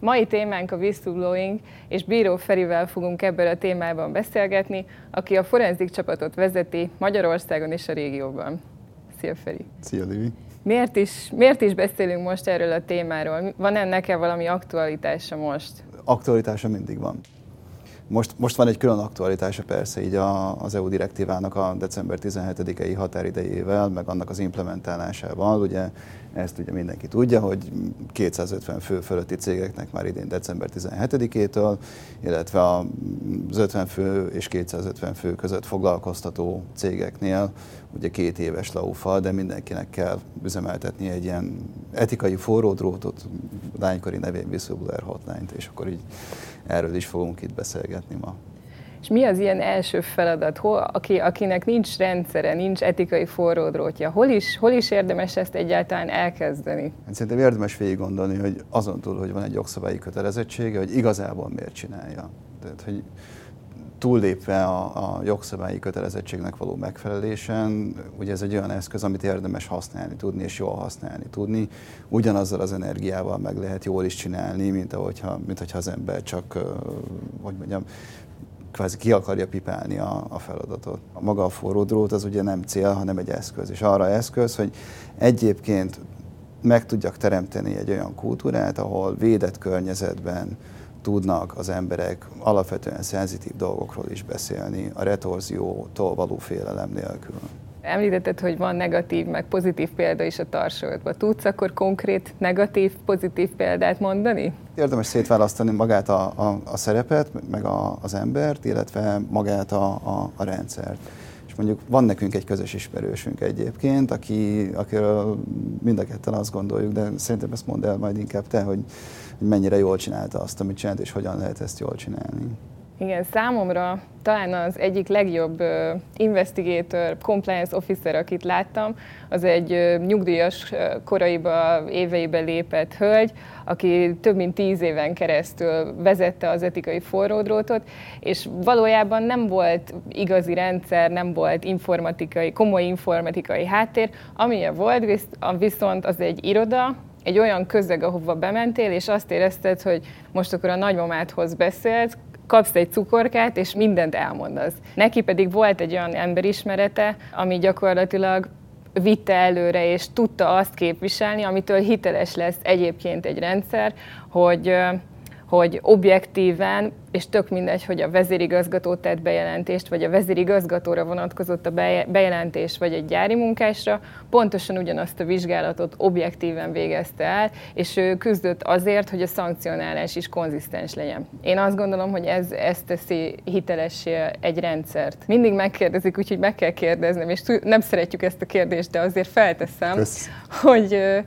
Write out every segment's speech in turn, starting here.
Mai témánk a whistleblowing, és Bíró Ferivel fogunk ebből a témában beszélgetni, aki a forenzik csapatot vezeti Magyarországon és a régióban. Szia Feri! Szia Livi! Miért is, miért is beszélünk most erről a témáról? Van ennek-e valami aktualitása most? Aktualitása mindig van. Most, most van egy külön aktualitása persze így a, az EU direktívának a december 17-i határidejével, meg annak az implementálásával. Ugye ezt ugye mindenki tudja, hogy 250 fő fölötti cégeknek már idén december 17-től, illetve az 50 fő és 250 fő között foglalkoztató cégeknél ugye két éves laufa, de mindenkinek kell üzemeltetni egy ilyen etikai forródrótot, lánykori nevén Whistleblower Hotline-t, és akkor így erről is fogunk itt beszélgetni ma. És mi az ilyen első feladat, hol, aki, akinek nincs rendszere, nincs etikai forródrótja, hol is, hol is érdemes ezt egyáltalán elkezdeni? Hát szerintem érdemes végig gondolni, hogy azon túl, hogy van egy jogszabályi kötelezettsége, hogy igazából miért csinálja. Tehát, hogy túllépve a, a jogszabályi kötelezettségnek való megfelelésen, ugye ez egy olyan eszköz, amit érdemes használni tudni, és jól használni tudni. Ugyanazzal az energiával meg lehet jól is csinálni, mint, ahogyha, mint hogyha az ember csak, hogy mondjam, kvázi ki akarja pipálni a, a feladatot. A maga a forró drót az ugye nem cél, hanem egy eszköz. És arra eszköz, hogy egyébként meg tudjak teremteni egy olyan kultúrát, ahol védett környezetben tudnak az emberek alapvetően szenzitív dolgokról is beszélni, a retorziótól való félelem nélkül. Említetted, hogy van negatív, meg pozitív példa is a tarsolatban. Tudsz akkor konkrét negatív, pozitív példát mondani? Érdemes szétválasztani magát a, a, a szerepet, meg a, az embert, illetve magát a, a, a rendszert. És mondjuk van nekünk egy közös ismerősünk egyébként, aki, akiről mind a ketten azt gondoljuk, de szerintem ezt mondd el majd inkább te, hogy, hogy mennyire jól csinálta azt, amit csinált, és hogyan lehet ezt jól csinálni. Igen, számomra talán az egyik legjobb investigator, compliance officer, akit láttam, az egy nyugdíjas koraiba, éveibe lépett hölgy, aki több mint tíz éven keresztül vezette az etikai forródrótot, és valójában nem volt igazi rendszer, nem volt informatikai, komoly informatikai háttér, amilyen volt, viszont az egy iroda, egy olyan közeg, ahova bementél, és azt érezted, hogy most akkor a nagymamádhoz beszélsz, kapsz egy cukorkát, és mindent elmondasz. Neki pedig volt egy olyan emberismerete, ami gyakorlatilag vitte előre, és tudta azt képviselni, amitől hiteles lesz egyébként egy rendszer, hogy hogy objektíven, és tök mindegy, hogy a vezérigazgató tett bejelentést, vagy a vezérigazgatóra vonatkozott a bejelentés, vagy egy gyári munkásra, pontosan ugyanazt a vizsgálatot objektíven végezte el, és ő küzdött azért, hogy a szankcionálás is konzisztens legyen. Én azt gondolom, hogy ez, ez teszi hitelessé egy rendszert. Mindig megkérdezik, úgyhogy meg kell kérdeznem, és nem szeretjük ezt a kérdést, de azért felteszem, Kösz. hogy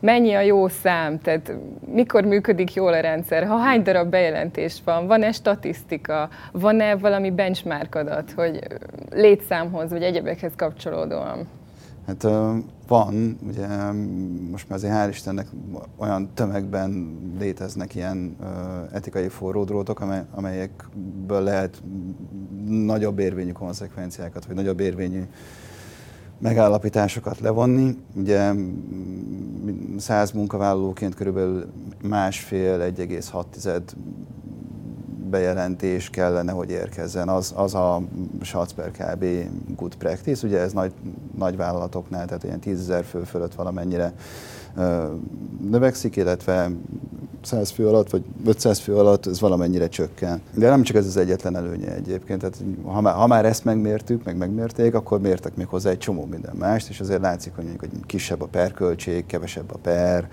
mennyi a jó szám, tehát mikor működik jól a rendszer, ha hány darab bejelentés van, van-e statisztika, van-e valami benchmark adat, hogy létszámhoz vagy egyebekhez kapcsolódóan? Hát van, ugye most már azért hál' Istennek olyan tömegben léteznek ilyen etikai forródrótok, amelyekből lehet nagyobb érvényű konzekvenciákat, vagy nagyobb érvényű megállapításokat levonni. Ugye 100 munkavállalóként körülbelül másfél, 1,6 bejelentés kellene, hogy érkezzen. Az, az a per kb. good practice, ugye ez nagy, nagy vállalatoknál, tehát ilyen 10 ezer fő fölött valamennyire növekszik, illetve 100 fő alatt, vagy 500 fő alatt ez valamennyire csökken. De nem csak ez az egyetlen előnye egyébként, tehát ha már, ha már ezt megmértük, meg megmérték, akkor mértek még hozzá egy csomó minden mást, és azért látszik, hogy mondjuk, hogy kisebb a perköltség, kevesebb a per,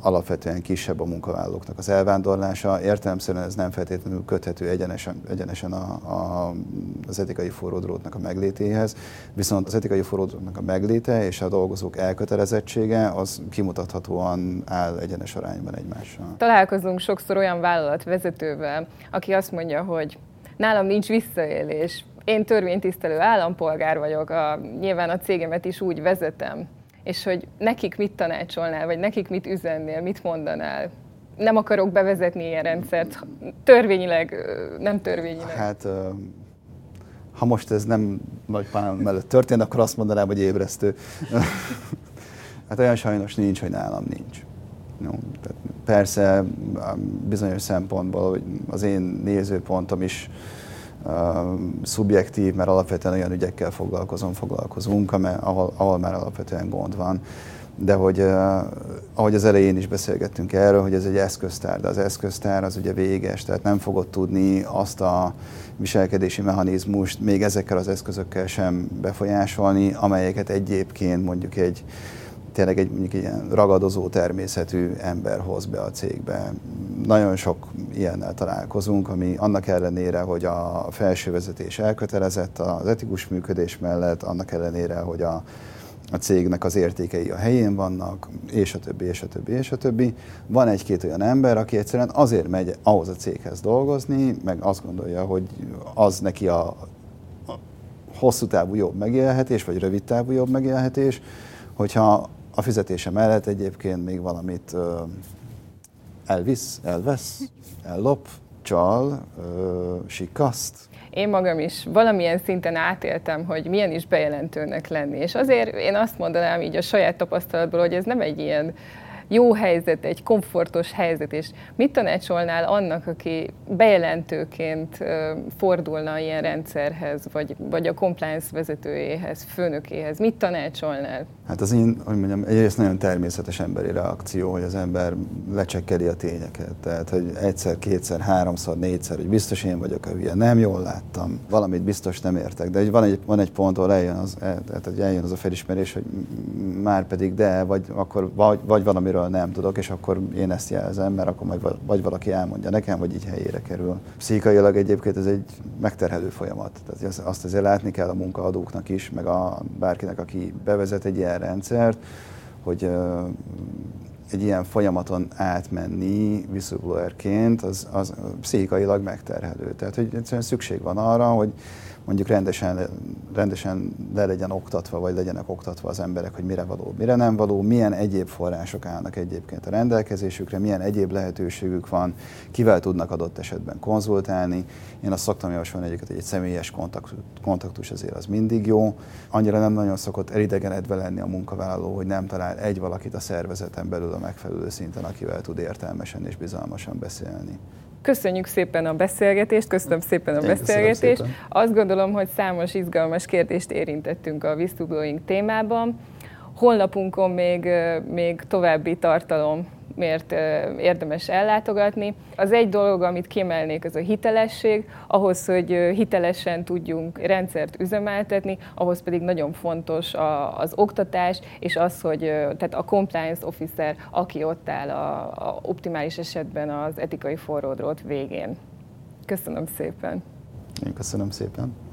alapvetően kisebb a munkavállalóknak az elvándorlása. Értelemszerűen ez nem feltétlenül köthető egyenesen, egyenesen a, a, az etikai forródrótnak a meglétéhez, viszont az etikai forródrótnak a megléte és a dolgozók elkötelezettsége az kimutathatóan áll egyenes arányban egymással. Találkozunk sokszor olyan vállalatvezetővel, aki azt mondja, hogy nálam nincs visszaélés, én törvénytisztelő állampolgár vagyok, a, nyilván a cégemet is úgy vezetem, és hogy nekik mit tanácsolnál, vagy nekik mit üzennél, mit mondanál? Nem akarok bevezetni ilyen rendszert, törvényileg, nem törvényileg. Hát, ha most ez nem nagypám mellett történt, akkor azt mondanám, hogy ébresztő. hát olyan sajnos nincs, hogy nálam nincs. No, tehát persze bizonyos szempontból az én nézőpontom is uh, szubjektív, mert alapvetően olyan ügyekkel foglalkozom, foglalkozunk, ahol, ahol már alapvetően gond van. De hogy uh, ahogy az elején is beszélgettünk erről, hogy ez egy eszköztár, de az eszköztár az ugye véges, tehát nem fogod tudni azt a viselkedési mechanizmust még ezekkel az eszközökkel sem befolyásolni, amelyeket egyébként mondjuk egy tényleg egy mondjuk ilyen ragadozó természetű ember hoz be a cégbe. Nagyon sok ilyennel találkozunk, ami annak ellenére, hogy a felső vezetés elkötelezett az etikus működés mellett, annak ellenére, hogy a, a cégnek az értékei a helyén vannak, és a többi, és a többi, és a többi. Van egy-két olyan ember, aki egyszerűen azért megy ahhoz a céghez dolgozni, meg azt gondolja, hogy az neki a hosszú távú jobb megélhetés, vagy rövid távú jobb megélhetés, hogyha a fizetése mellett egyébként még valamit elvisz, elvesz, ellop, csal, sikaszt. Én magam is valamilyen szinten átéltem, hogy milyen is bejelentőnek lenni. És azért én azt mondanám így a saját tapasztalatból, hogy ez nem egy ilyen jó helyzet, egy komfortos helyzet, és mit tanácsolnál annak, aki bejelentőként fordulna ilyen rendszerhez, vagy, vagy a compliance vezetőjéhez, főnökéhez? Mit tanácsolnál? Hát az én, hogy mondjam, egyrészt nagyon természetes emberi reakció, hogy az ember lecsekkeli a tényeket. Tehát, hogy egyszer, kétszer, háromszor, négyszer, hogy biztos én vagyok a hülye, nem jól láttam, valamit biztos nem értek. De van egy, van egy pont, ahol eljön az, tehát, hogy eljön az a felismerés, hogy már pedig de, vagy, akkor, vagy, vagy valamiről nem tudok, és akkor én ezt jelzem, mert akkor majd vagy valaki elmondja nekem, vagy így helyére kerül. Pszichailag egyébként ez egy megterhelő folyamat. Tehát azt azért látni kell a munkaadóknak is, meg a bárkinek, aki bevezet egy ilyen rendszert, hogy egy ilyen folyamaton átmenni whistleblowerként, az, az pszichikailag megterhelő. Tehát, hogy egyszerűen szükség van arra, hogy mondjuk rendesen, rendesen le legyen oktatva, vagy legyenek oktatva az emberek, hogy mire való, mire nem való, milyen egyéb források állnak egyébként a rendelkezésükre, milyen egyéb lehetőségük van, kivel tudnak adott esetben konzultálni. Én azt szoktam javasolni egyébként, hogy egy személyes kontaktus azért az mindig jó. Annyira nem nagyon szokott elidegenedve lenni a munkavállaló, hogy nem talál egy valakit a szervezeten belül a megfelelő szinten, akivel tud értelmesen és bizalmasan beszélni. Köszönjük szépen a beszélgetést, köszönöm szépen a Én beszélgetést. Szépen. Azt gondolom, hogy számos izgalmas kérdést érintettünk a whistleblowing témában. Honlapunkon még, még további tartalom miért érdemes ellátogatni. Az egy dolog, amit kiemelnék, az a hitelesség. Ahhoz, hogy hitelesen tudjunk rendszert üzemeltetni, ahhoz pedig nagyon fontos az oktatás, és az, hogy tehát a compliance officer, aki ott áll a, a optimális esetben az etikai forródrót végén. Köszönöm szépen. Én köszönöm szépen.